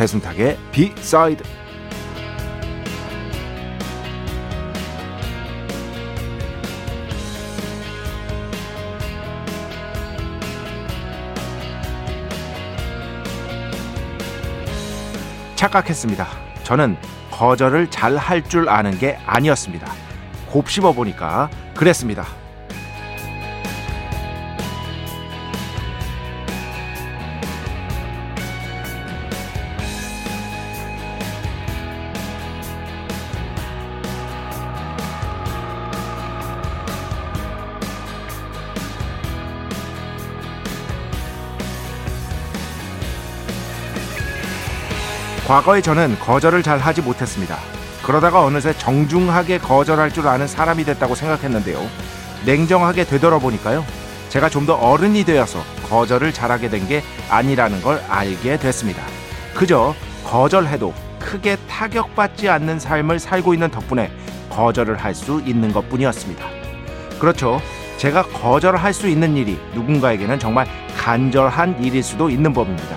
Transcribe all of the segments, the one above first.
배순탁의 비사이드 착각했습니다. 저는 거절을 잘 할 줄 아는 게 아니었습니다. 곱씹어 보니까 그랬습니다. 과거에 저는 거절을 잘 하지 못했습니다. 그러다가 어느새 정중하게 거절할 줄 아는 사람이 됐다고 생각했는데요. 냉정하게 되돌아보니까요. 제가 좀 더 어른이 되어서 거절을 잘하게 된 게 아니라는 걸 알게 됐습니다. 그저 거절해도 크게 타격받지 않는 삶을 살고 있는 덕분에 거절을 할 수 있는 것 뿐이었습니다. 그렇죠. 제가 거절할 수 있는 일이 누군가에게는 정말 간절한 일일 수도 있는 법입니다.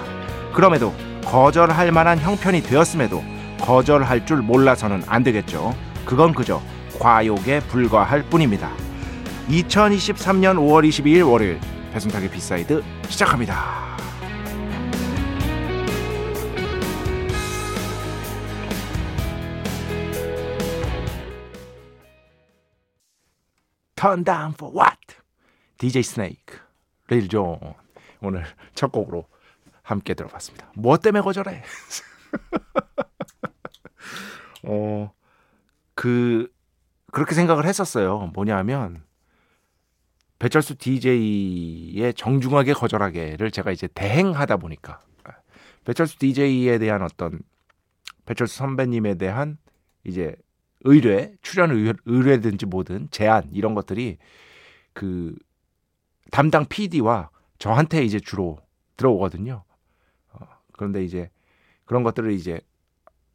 그럼에도 거절할 만한 형편이 되었음에도 거절할 줄 몰라서는 안 되겠죠. 그건 그저 과욕에 불과할 뿐입니다. 2023년 5월 22일 월요일 배순탁의 B side 시작합니다. Turn what? DJ 스네이크, 릴존 오늘 첫 곡으로 함께 들어봤습니다. 뭐 때문에 거절해? 어, 그, 그렇게 생각을 했었어요. 뭐냐면, 배철수 DJ의 정중하게 거절하게를 제가 이제 대행하다 보니까, 배철수 DJ에 대한 어떤, 배철수 선배님에 대한 이제 의뢰, 출연 의뢰, 든지 뭐든 제안, 이런 것들이 그 담당 PD와 저한테 이제 주로 들어오거든요. 그런데 이제 그런 것들을 이제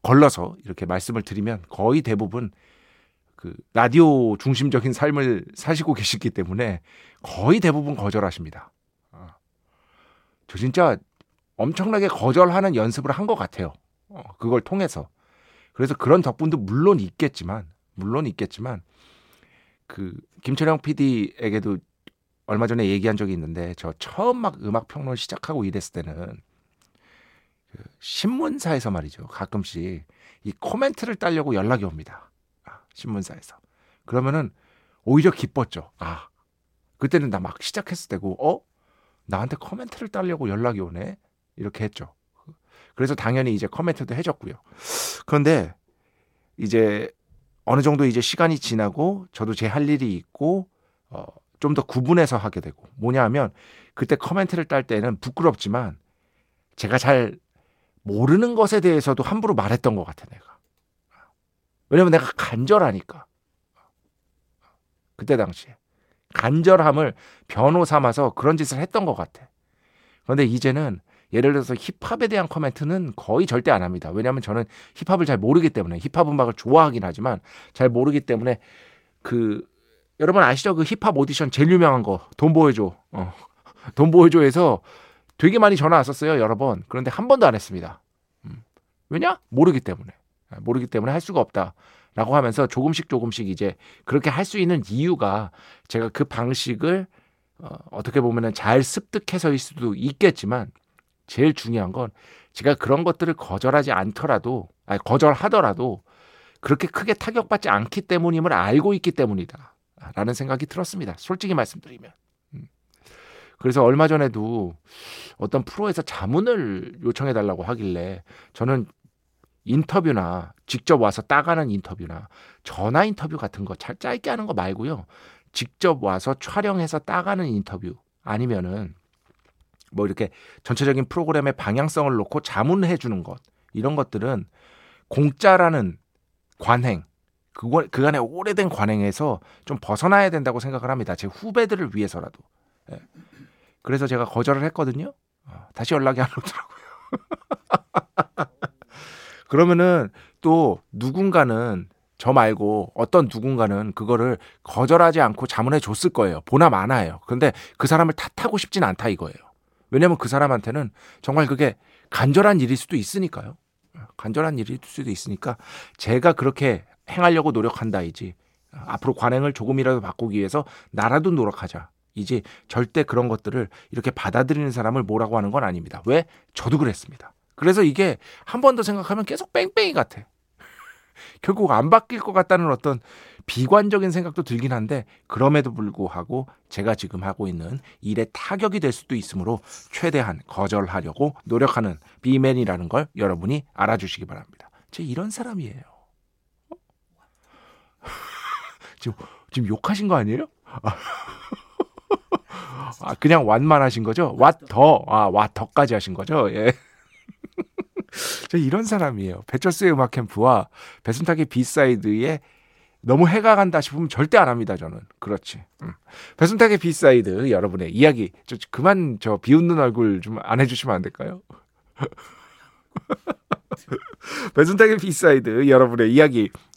걸러서 이렇게 말씀을 드리면 거의 대부분 그 라디오 중심적인 삶을 사시고 계시기 때문에 거의 대부분 거절하십니다. 어. 저 진짜 엄청나게 거절하는 연습을 한 것 같아요. 어, 그걸 통해서. 그래서 그런 덕분도 물론 있겠지만, 물론 있겠지만, 그 김철영 PD에게도 얼마 전에 얘기한 적이 있는데 저 처음 막 음악 평론 시작하고 이랬을 때는 그 신문사에서 말이죠. 가끔씩 이 코멘트를 따려고 연락이 옵니다. 아, 신문사에서. 그러면은 오히려 기뻤죠. 아, 그때는 나 막 시작했을 때고, 어? 나한테 코멘트를 따려고 연락이 오네? 이렇게 했죠. 그래서 당연히 이제 코멘트도 해줬고요. 그런데 이제 어느 정도 이제 시간이 지나고 저도 제 할 일이 있고, 어, 좀 더 구분해서 하게 되고, 뭐냐 하면 그때 코멘트를 딸 때는 부끄럽지만 제가 잘 모르는 것에 대해서도 함부로 말했던 것 같아 내가. 왜냐면 내가 간절하니까. 그때 당시에 간절함을 변호 삼아서 그런 짓을 했던 것 같아. 그런데 이제는 예를 들어서 힙합에 대한 코멘트는 거의 절대 안 합니다. 왜냐하면 저는 힙합을 잘 모르기 때문에 힙합 음악을 좋아하긴 하지만 잘 모르기 때문에 그 여러분 아시죠? 그 힙합 오디션 제일 유명한 거 돈 보여줘. 어. 돈 보여줘에서 되게 많이 전화 왔었어요, 여러 번. 그런데 한 번도 안 했습니다. 음. 왜냐? 모르기 때문에. 아, 모르기 때문에 할 수가 없다. 라고 하면서 조금씩 조금씩 이제 그렇게 할 수 있는 이유가 제가 그 방식을 어, 어떻게 보면은 잘 습득해서일 수도 있겠지만 제일 중요한 건 제가 그런 것들을 거절하지 않더라도 아니 거절하더라도 그렇게 크게 타격받지 않기 때문임을 알고 있기 때문이다. 라는 생각이 들었습니다. 솔직히 말씀드리면. 그래서 얼마 전에도 어떤 프로에서 자문을 요청해 달라고 하길래 저는 인터뷰나 직접 와서 따가는 인터뷰나 전화 인터뷰 같은 거 잘 짧게 하는 거 말고요. 직접 와서 촬영해서 따가는 인터뷰 아니면은 뭐 이렇게 전체적인 프로그램의 방향성을 놓고 자문해 주는 것 이런 것들은 공짜라는 관행 그거 그간의 오래된 관행에서 좀 벗어나야 된다고 생각을 합니다. 제 후배들을 위해서라도. 예. 그래서 제가 거절을 했거든요. 어, 다시 연락이 안 오더라고요. 그러면은 또 누군가는 저 말고 어떤 누군가는 그거를 거절하지 않고 자문해 줬을 거예요. 보나 마나예요. 근데 그 사람을 탓하고 싶진 않다 이거예요. 왜냐면 그 사람한테는 정말 그게 간절한 일일 수도 있으니까요. 간절한 일일 수도 있으니까 제가 그렇게 행하려고 노력한다이지. 앞으로 관행을 조금이라도 바꾸기 위해서 나라도 노력하자. 이제 절대 그런 것들을 이렇게 받아들이는 사람을 뭐라고 하는 건 아닙니다. 왜? 저도 그랬습니다. 그래서 이게 한 번 더 생각하면 계속 뺑뺑이 같아. 결국 안 바뀔 것 같다는 어떤 비관적인 생각도 들긴 한데 그럼에도 불구하고 제가 지금 하고 있는 일에 타격이 될 수도 있으므로 최대한 거절하려고 노력하는 비맨이라는 걸 여러분이 알아주시기 바랍니다. 제 이런 사람이에요. 어? 지금 지금 욕하신 거 아니에요? 아, 그냥 완만하신 거죠? What 아, what the까지 하신 거죠? 예. 저 이런 사람이에요. 배철수의 음악 캠프와 배순탁의 B side에 너무 해가 간다 싶으면 절대 안 합니다. 저는 그렇지. 음. 배순탁의 B side 여러분의 이야기 저 그만 저 비웃는 얼굴 좀 안 해주시면 안 될까요? 배순탁의 B side 여러분의 이야기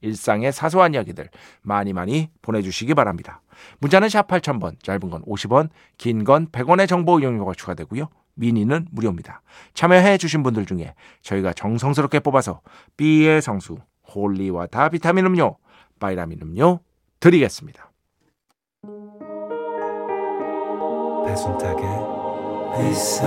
일상의 사소한 이야기들 많이 많이 보내주시기 바랍니다. 문자는 샵 8000번, 짧은 건 50원, 긴 건 100원의 정보 이용료가 추가되고요. 미니는 무료입니다. 참여해 주신 분들 중에 저희가 정성스럽게 뽑아서 B의 성수, holy water 비타민 음료, 바이라민 음료 드리겠습니다. 배순탁의 회사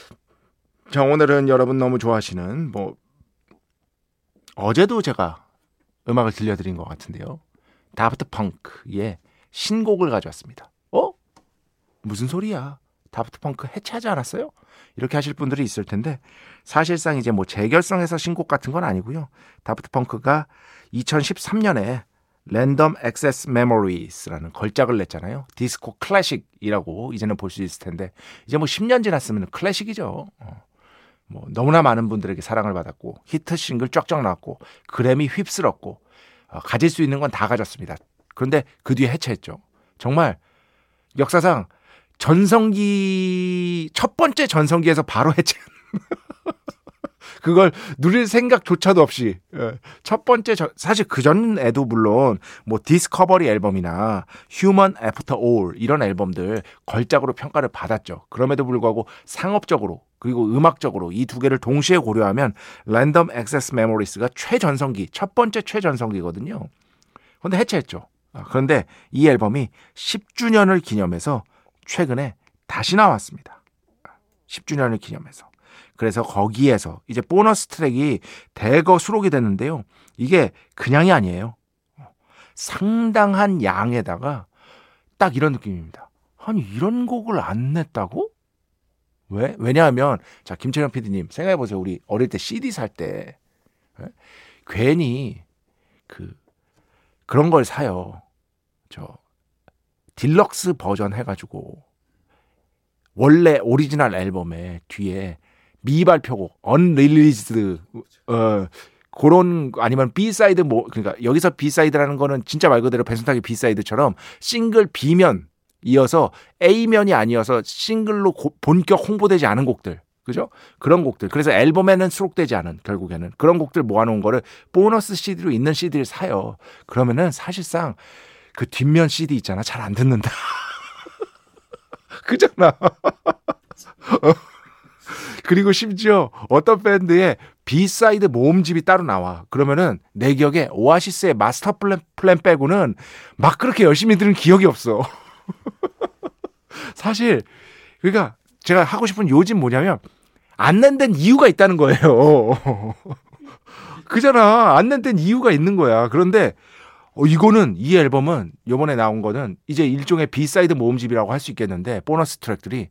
자 오늘은 여러분 너무 좋아하시는 뭐 어제도 제가 음악을 들려드린 것 같은데요. Daft Punk의 신곡을 가져왔습니다. 어? 무슨 소리야? Daft Punk 해체하지 않았어요? 이렇게 하실 분들이 있을 텐데 사실상 이제 뭐 재결성해서 신곡 같은 건 아니고요. Daft Punk가 2013년에 Random Access Memories라는 걸작을 냈잖아요. 디스코 클래식이라고 이제는 볼 수 있을 텐데 이제 뭐 10년 지났으면 클래식이죠. 어. 뭐 너무나 많은 분들에게 사랑을 받았고 히트 싱글 쫙쫙 나왔고 그래미 휩쓸었고 어, 가질 수 있는 건 다 가졌습니다. 그런데 그 뒤에 해체했죠. 정말 역사상 전성기 첫 번째 전성기에서 바로 해체. 그걸 누릴 생각조차도 없이 예, 첫 번째 저, 사실 그 전에도 물론 뭐 Discovery 앨범이나 Human After All 이런 앨범들 걸작으로 평가를 받았죠. 그럼에도 불구하고 상업적으로 그리고 음악적으로 이 두 개를 동시에 고려하면 랜덤 액세스 메모리스가 최전성기 첫 번째 최전성기거든요. 그런데 해체했죠. 아, 그런데 이 앨범이 10주년을 기념해서 최근에 다시 나왔습니다. 10주년을 기념해서. 그래서 거기에서 이제 보너스 트랙이 대거 수록이 됐는데요. 이게 그냥이 아니에요. 상당한 양에다가 딱 이런 느낌입니다. 아니 이런 곡을 안 냈다고? 왜? 왜냐하면 자 김철현 PD님 생각해 보세요. 우리 어릴 때 CD 살때 예? 괜히 그 그런 걸 사요. 저 딜럭스 버전 해가지고 원래 오리지널 앨범에 뒤에 미발표곡 unreleased 어 그런 아니면 B side 뭐 그러니까 여기서 B side라는 거는 진짜 말 그대로 배순탁의 B side처럼 싱글 B면 이어서 A면이 아니어서 싱글로 고, 본격 홍보되지 않은 곡들 그죠? 그런 곡들. 그래서 앨범에는 수록되지 않은 결국에는 그런 곡들 모아놓은 거를 보너스 CD로 있는 CD를 사요. 그러면은 사실상 그 뒷면 CD 있잖아. 잘 안 듣는다. 그잖아. 그리고 심지어 어떤 밴드의 B side 모음집이 따로 나와. 그러면은 내 기억에 Oasis의 Master Plan, Plan 빼고는 막 그렇게 열심히 들은 기억이 없어. 사실 그러니까 제가 하고 싶은 요지가 뭐냐면 안 낸 데는 이유가 있다는 거예요. 그잖아. 안 낸 데는 이유가 있는 거야. 그런데 어, 이거는 이 앨범은 요번에 나온 거는 이제 일종의 B side 모음집이라고 할 수 있겠는데 보너스 트랙들이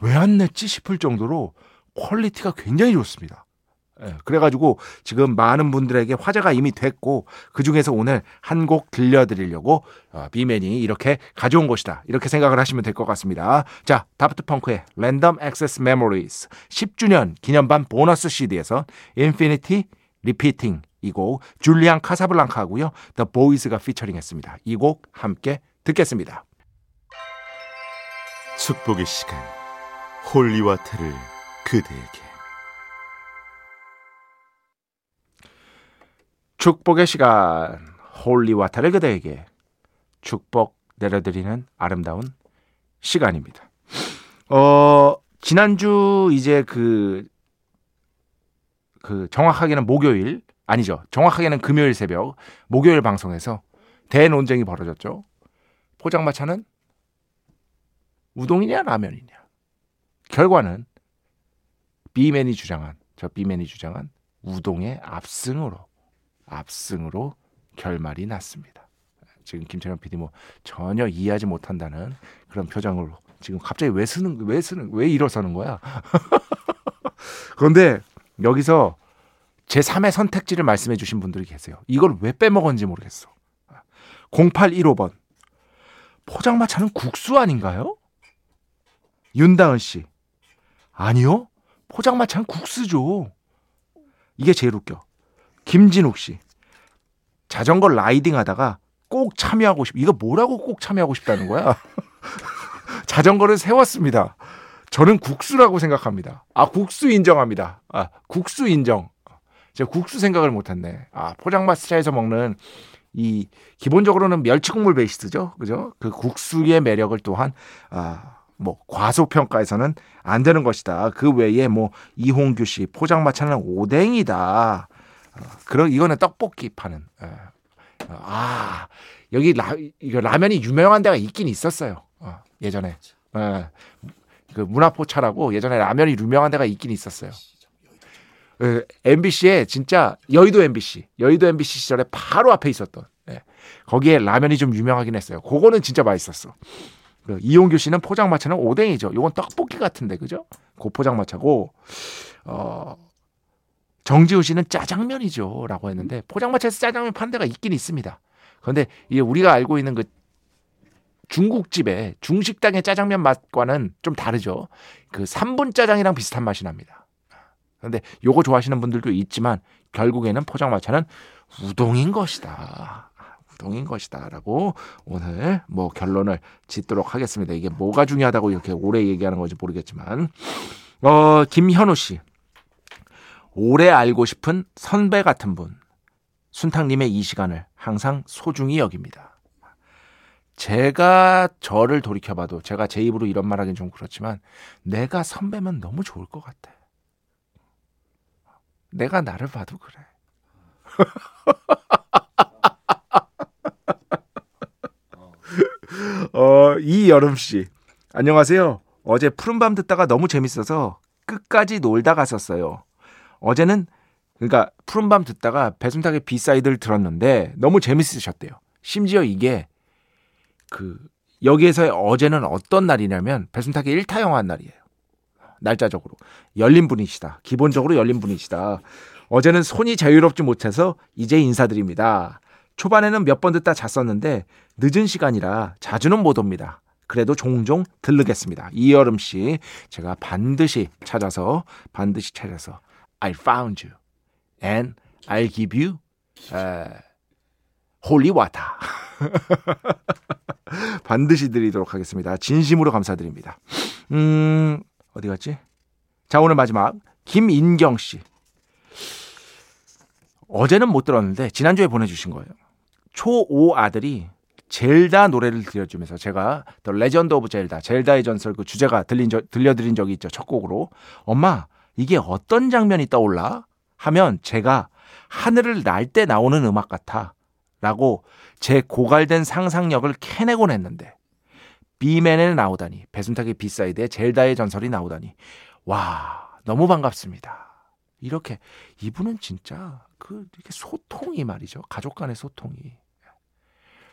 왜 안 냈지 싶을 정도로 quality가 굉장히 좋습니다. 예, 그래가지고 지금 많은 분들에게 화제가 이미 됐고 그 중에서 오늘 한 곡 들려드리려고 어, 비맨이 이렇게 가져온 것이다 이렇게 생각을 하시면 될 것 같습니다. 자, 다프트 펑크의 Random Access Memories 10주년 기념반 보너스 CD에서 Infinity Repeating 이곡 줄리안 카사블랑카하고요 The Boys가 피처링했습니다. 이 곡 함께 듣겠습니다. 축복의 시간 holy water를 그대에게 축복의 시간 holy water를 그대에게 축복 내려드리는 아름다운 시간입니다. 어 지난주 이제 그, 그 정확하게는 목요일 아니죠. 정확하게는 금요일 새벽 목요일 방송에서 대논쟁이 벌어졌죠. 포장마차는 우동이냐 라면이냐. 결과는 비맨이 주장한 저 비맨이 주장한 우동의 압승으로 압승으로 결말이 났습니다. 지금 김철현 PD 뭐 전혀 이해하지 못한다는 그런 표정으로 지금 갑자기 왜 쓰는 왜 쓰는 왜 일어서는 거야? 그런데 여기서 제 3의 선택지를 말씀해 주신 분들이 계세요. 이걸 왜 빼먹었는지 모르겠어. 0815번. 포장마차는 국수 아닌가요? 윤다은 씨. 아니요. 포장마차는 국수죠. 이게 제일 웃겨. 김진욱 씨. 자전거 라이딩 하다가 꼭 참여하고 싶, 이거 뭐라고 꼭 참여하고 싶다는 거야? 자전거를 세웠습니다. 저는 국수라고 생각합니다. 아, 국수 인정합니다. 아, 국수 인정. 제가 국수 생각을 못했네. 아, 포장마차에서 먹는 이 기본적으로는 멸치국물 베이스죠, 그죠? 그 국수의 매력을 또한 아, 뭐 과소평가해서는 안 되는 것이다. 그 외에 뭐 이홍규 씨 포장마차는 오뎅이다. 어, 그런 이거는 떡볶이 파는. 예. 어, 아 여기 라 이거 라면이 유명한 데가 있긴 있었어요. 어, 예전에. 예. 그 문화포차라고 예전에 라면이 유명한 데가 있긴 있었어요. 그 MBC에 진짜 여의도 MBC, 여의도 MBC 시절에 바로 앞에 있었던 예. 거기에 라면이 좀 유명하긴 했어요. 그거는 진짜 맛있었어. 그 이용규 씨는 포장마차는 오뎅이죠. 요건 떡볶이 같은데 그죠? 고 포장마차고 어 정지훈 씨는 짜장면이죠 라고 했는데 포장마차에서 짜장면 파는 데가 있긴 있습니다. 그런데 이게 우리가 알고 있는 그 중국집의 중식당의 짜장면 맛과는 좀 다르죠. 그 3분 짜장이랑 비슷한 맛이 납니다. 그런데 요거 좋아하시는 분들도 있지만 결국에는 포장마차는 우동인 것이다. 우동인 것이다라고 오늘 뭐 결론을 짓도록 하겠습니다. 이게 뭐가 중요하다고 이렇게 오래 얘기하는 건지 모르겠지만 어 김현우 씨 오래 알고 싶은 선배 같은 분 순탁님의 이 시간을 항상 소중히 여깁니다. 제가 저를 돌이켜봐도 제가 제 입으로 이런 말하기는 좀 그렇지만 내가 선배면 너무 좋을 것 같아. 내가 나를 봐도 그래. 어, 이여름 씨. 안녕하세요. 어제 푸른밤 듣다가 너무 재밌어서 끝까지 놀다 갔었어요. 어제는 그러니까 푸른밤 듣다가 배순탁의 B side를 들었는데 너무 재밌으셨대요. 심지어 이게 그 여기에서의 어제는 어떤 날이냐면 배순탁의 1타 영화 날이에요. 날짜적으로 열린 분이시다. 기본적으로 열린 분이시다. 어제는 손이 자유롭지 못해서 이제 인사드립니다. 초반에는 몇 번 듣다 잤었는데 늦은 시간이라 자주는 못 옵니다. 그래도 종종 들르겠습니다. 이여름 씨 제가 반드시 찾아서 반드시 찾아서 I found you and I'll give you uh, holy water. 반드시 드리도록 하겠습니다. 진심으로 감사드립니다. 음, 어디 갔지? 자, 오늘 마지막 김인경 씨. 어제는 못 들었는데 지난주에 보내주신 거예요. 초5 아들이 젤다 노래를 들려주면서 제가 The Legend of Zelda, 젤다의 전설 그 주제가 들린 저, 들려드린 적이 있죠. 첫 곡으로. 엄마, 이게 어떤 장면이 떠올라? 하면 제가 하늘을 날 때 나오는 음악 같아. 라고 제 고갈된 상상력을 캐내곤 했는데 비맨에 나오다니 배순탁의 B side에 젤다의 전설이 나오다니 와 너무 반갑습니다. 이렇게 이분은 진짜 그 이렇게 소통이 말이죠 가족 간의 소통이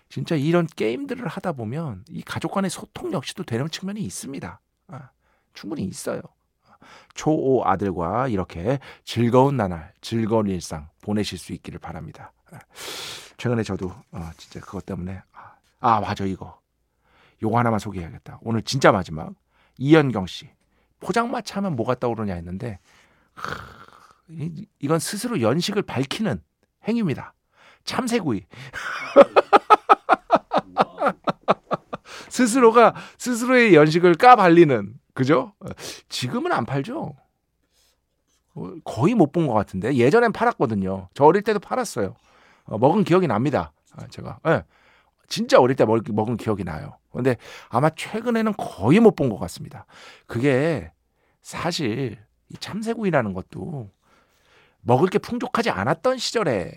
진짜 이런 게임들을 하다 보면 이 가족 간의 소통 역시도 되는 측면이 있습니다. 아, 충분히 있어요. 초오 아들과 이렇게 즐거운 나날, 즐거운 일상 보내실 수 있기를 바랍니다. 최근에 저도 어, 진짜 그것 때문에 아, 아 맞아 이거 요거 하나만 소개해야겠다. 오늘 진짜 마지막 이현경 씨 포장마차 하면 뭐가 떠오르냐 했는데 하, 이, 이건 스스로 연식을 밝히는 행위입니다. 참새구이. 스스로가 스스로의 연식을 까발리는 그죠? 지금은 안 팔죠. 어, 거의 못 본 것 같은데 예전엔 팔았거든요. 저 어릴 때도 팔았어요. 어, 먹은 기억이 납니다. 아, 제가 네. 진짜 어릴 때 먹, 먹은 기억이 나요. 근데 아마 최근에는 거의 못 본 것 같습니다. 그게 사실 이 참새구이라는 것도 먹을 게 풍족하지 않았던 시절에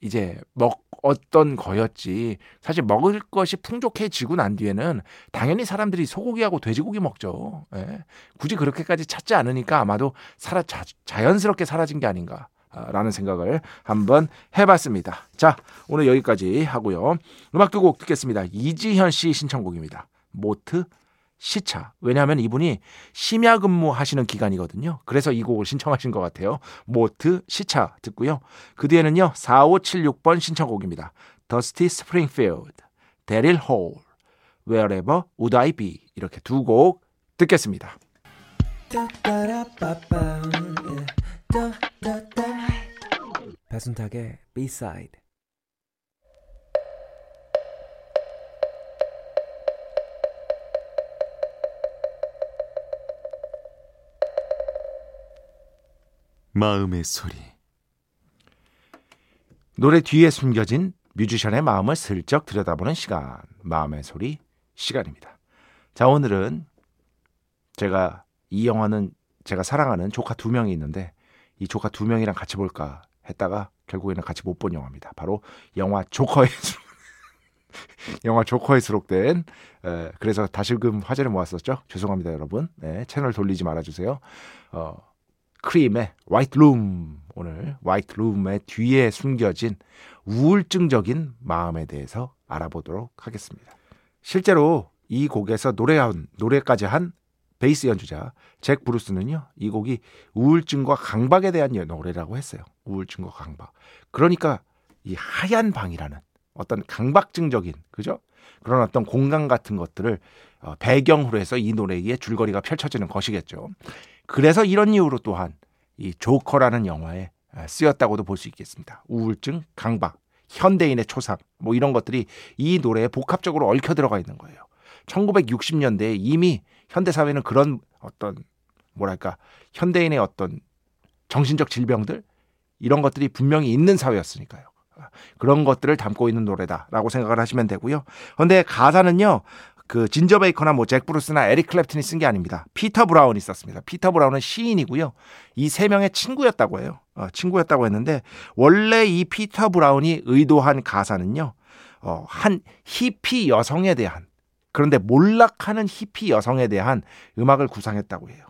이제 먹었던 거였지. 사실 먹을 것이 풍족해지고 난 뒤에는 당연히 사람들이 소고기하고 돼지고기 먹죠. 예. 굳이 그렇게까지 찾지 않으니까 아마도 사라, 자, 자연스럽게 사라진 게 아닌가. 라는 생각을 한번 해봤습니다. 자, 오늘 여기까지 하고요. 음악 두곡 듣겠습니다. 이지현 씨 신청곡입니다. 모트 시차. 왜냐하면 이분이 심야 근무하시는 기간이거든요. 그래서 이 곡을 신청하신 것 같아요. 모트 시차 듣고요. 그 뒤에는요. 4576번 신청곡입니다. 더스티 스프링필드, 데릴 홀, Wherever Would I Be 이렇게 두 곡 듣겠습니다. 배순탁의 B-side 마음의 소리 노래 뒤에 숨겨진 뮤지션의 마음을 슬쩍 들여다보는 시간 마음의 소리 시간입니다. 자 오늘은 제가 이 영화는 제가 사랑하는 조카 두 명이 있는데 이 조카 두 명이랑 같이 볼까 했다가 결국에는 같이 못 본 영화입니다. 바로 영화 조커에 영화 조커에 수록된 에, 그래서 다시금 화제를 모았었죠. 죄송합니다, 여러분. 네, 채널 돌리지 말아주세요. 어, 크림의 화이트 룸 오늘 화이트 룸의 뒤에 숨겨진 우울증적인 마음에 대해서 알아보도록 하겠습니다. 실제로 이 곡에서 노래한 노래까지 한 베이스 연주자 잭 브루스는요 이 곡이 우울증과 강박에 대한 노래라고 했어요. 우울증과 강박. 그러니까 이 하얀 방이라는 어떤 강박증적인 그죠? 그런 어떤 공간 같은 것들을 어, 배경으로 해서 이 노래의 줄거리가 펼쳐지는 것이겠죠. 그래서 이런 이유로 또한 이 조커라는 영화에 아, 쓰였다고도 볼 수 있겠습니다. 우울증, 강박, 현대인의 초상 뭐 이런 것들이 이 노래에 복합적으로 얽혀 들어가 있는 거예요. 1960년대에 이미 현대 사회는 그런 어떤 뭐랄까 현대인의 어떤 정신적 질병들 이런 것들이 분명히 있는 사회였으니까요. 그런 것들을 담고 있는 노래다라고 생각을 하시면 되고요. 그런데 가사는요. 그 진저 베이커나 뭐 잭 브루스나 에릭 클랩튼이 쓴 게 아닙니다. 피터 브라운이 썼습니다. 피터 브라운은 시인이고요. 이 세 명의 친구였다고 해요. 어, 친구였다고 했는데 원래 이 피터 브라운이 의도한 가사는요. 어, 한 히피 여성에 대한 그런데 몰락하는 히피 여성에 대한 음악을 구상했다고 해요.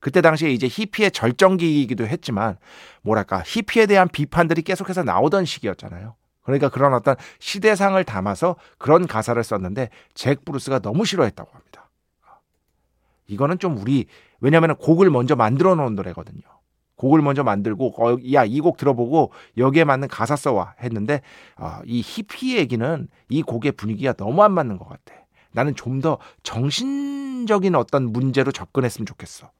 그때 당시에 이제 히피의 절정기이기도 했지만 뭐랄까 히피에 대한 비판들이 계속해서 나오던 시기였잖아요. 그러니까 그런 어떤 시대상을 담아서 그런 가사를 썼는데 잭 브루스가 너무 싫어했다고 합니다. 이거는 좀 우리 왜냐하면 곡을 먼저 만들어 놓은 노래거든요. 곡을 먼저 만들고 어, 야 이 곡 들어보고 여기에 맞는 가사 써와 했는데 어, 이 히피 얘기는 이 곡의 분위기가 너무 안 맞는 것 같아. 나는 좀 더 정신적인 어떤 문제로 접근했으면 좋겠어.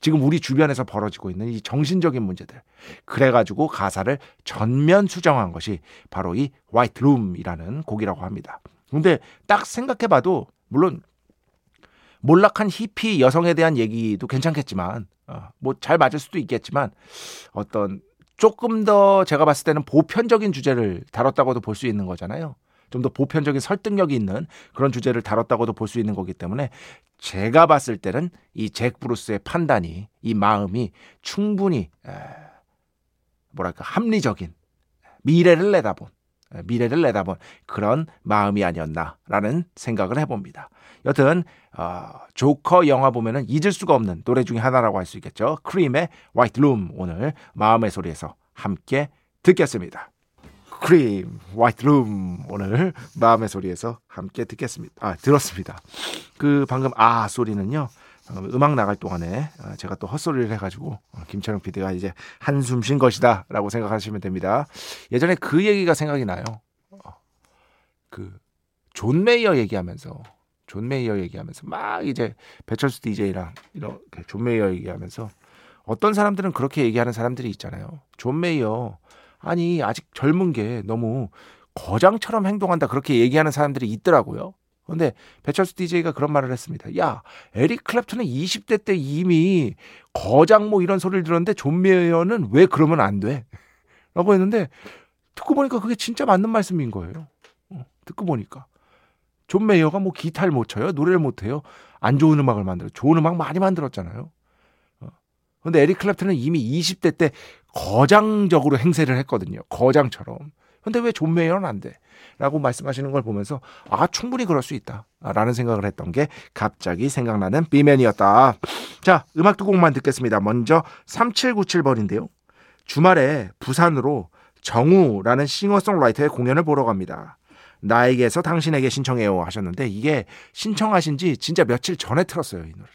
어. 지금 우리 주변에서 벌어지고 있는 이 정신적인 문제들. 그래가지고 가사를 전면 수정한 것이 바로 이 White Room이라는 곡이라고 합니다. 근데 딱 생각해봐도 물론 몰락한 히피 여성에 대한 얘기도 괜찮겠지만 어, 뭐잘 맞을 수도 있겠지만 어떤 조금 더 제가 봤을 때는 보편적인 주제를 다뤘다고도 볼 수 있는 거잖아요. 좀 더 보편적인 설득력이 있는 그런 주제를 다뤘다고도 볼 수 있는 거기 때문에 제가 봤을 때는 이 잭 브루스의 판단이 이 마음이 충분히 에, 뭐랄까 합리적인 미래를 내다본 미래를 내다본 그런 마음이 아니었나라는 생각을 해봅니다. 여튼 어, 조커 영화 보면은 잊을 수가 없는 노래 중에 하나라고 할 수 있겠죠. 크림의 White Room 오늘 마음의 소리에서 함께 듣겠습니다. 크림 White Room 오늘 마음의 소리에서 함께 듣겠습니다. 아 들었습니다. 그 방금 아 소리는요. 어, 음악 나갈 동안에 어, 제가 또 헛소리를 해가지고 어, 김철영 PD가 이제 한숨 쉰 것이다라고 생각하시면 됩니다. 예전에 그 얘기가 생각이 나요. 그 존 메이어 얘기하면서 존 메이어 얘기하면서 막 이제 배철수 DJ랑 이렇게 존 메이어 얘기하면서 어떤 사람들은 그렇게 얘기하는 사람들이 있잖아요. 존 메이어 아니 아직 젊은 게 너무 거장처럼 행동한다 그렇게 얘기하는 사람들이 있더라고요. 근데 배철수 DJ가 그런 말을 했습니다. 야, 에릭 클랩튼은 20대 때 이미 거장 뭐 이런 소리를 들었는데 존 메이어는 왜 그러면 안 돼? 라고 했는데 듣고 보니까 그게 진짜 맞는 말씀인 거예요. 어, 듣고 보니까. 존 메이어가 뭐 기타를 못 쳐요? 노래를 못 해요? 안 좋은 음악을 만들어. 좋은 음악 많이 만들었잖아요. 어. 근데 에릭 클랩튼은 이미 20대 때 거장적으로 행세를 했거든요. 거장처럼. 근데 왜 존 메이어는 안 돼? 라고 말씀하시는 걸 보면서 아 충분히 그럴 수 있다 라는 생각을 했던 게 갑자기 생각나는 비맨이었다 자 음악 두 곡만 듣겠습니다 먼저 3797번인데요 주말에 부산으로 정우라는 싱어송라이터의 공연을 보러 갑니다 나에게서 당신에게 신청해요 하셨는데 이게 신청하신 지 진짜 며칠 전에 틀었어요 이 노래를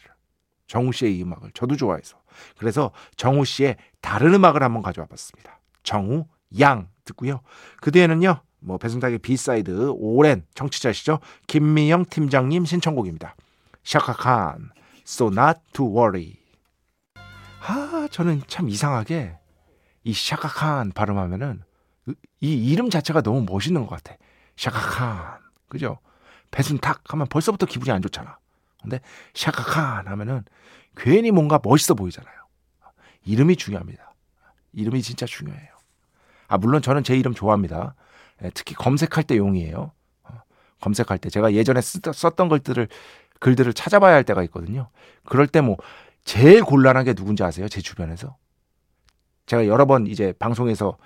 정우 씨의 이 음악을 저도 좋아해서 그래서 정우 씨의 다른 음악을 한번 가져와 봤습니다 정우 양 듣고요 그 뒤에는요 뭐 배순탁의 B side 오랜 청취자시죠 김미영 팀장님 신청곡입니다. 샤카칸 So Not To Worry 아 저는 참 이상하게 이 샤카칸 발음하면은 이 이름 자체가 너무 멋있는 것 같아. 샤카칸 그죠? 배순탁 하면 벌써부터 기분이 안 좋잖아. 근데 샤카칸 하면은 괜히 뭔가 멋있어 보이잖아요. 이름이 중요합니다. 이름이 진짜 중요해요. 아 물론 저는 제 이름 좋아합니다. 예, 특히 검색할 때 용이에요. 어, 검색할 때 제가 예전에 썼던 글들을 글들을 찾아봐야 할 때가 있거든요. 그럴 때 뭐 제일 곤란한 게 누군지 아세요? 제 주변에서 제가 여러 번 이제 방송에서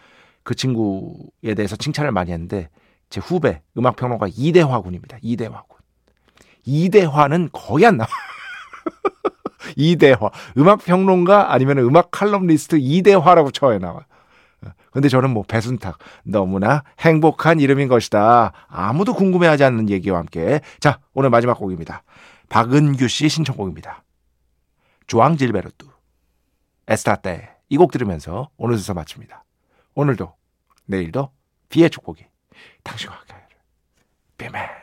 그 친구에 대해서 칭찬을 많이 했는데 제 후배 음악 평론가 이대화 군입니다. 이대화 군. 이대화는 거의 안 나와. 이대화 음악 평론가 아니면 음악 칼럼니스트 이대화라고 쳐야 나와. 근데 저는 뭐 배순탁 너무나 행복한 이름인 것이다. 아무도 궁금해하지 않는 얘기와 함께 자 오늘 마지막 곡입니다. 박은규 씨 신청곡입니다. 주앙 질베르투 에스타테 이곡 들으면서 오늘 순서 마칩니다. 오늘도 내일도 비의 축복이 당신과 함께 비맨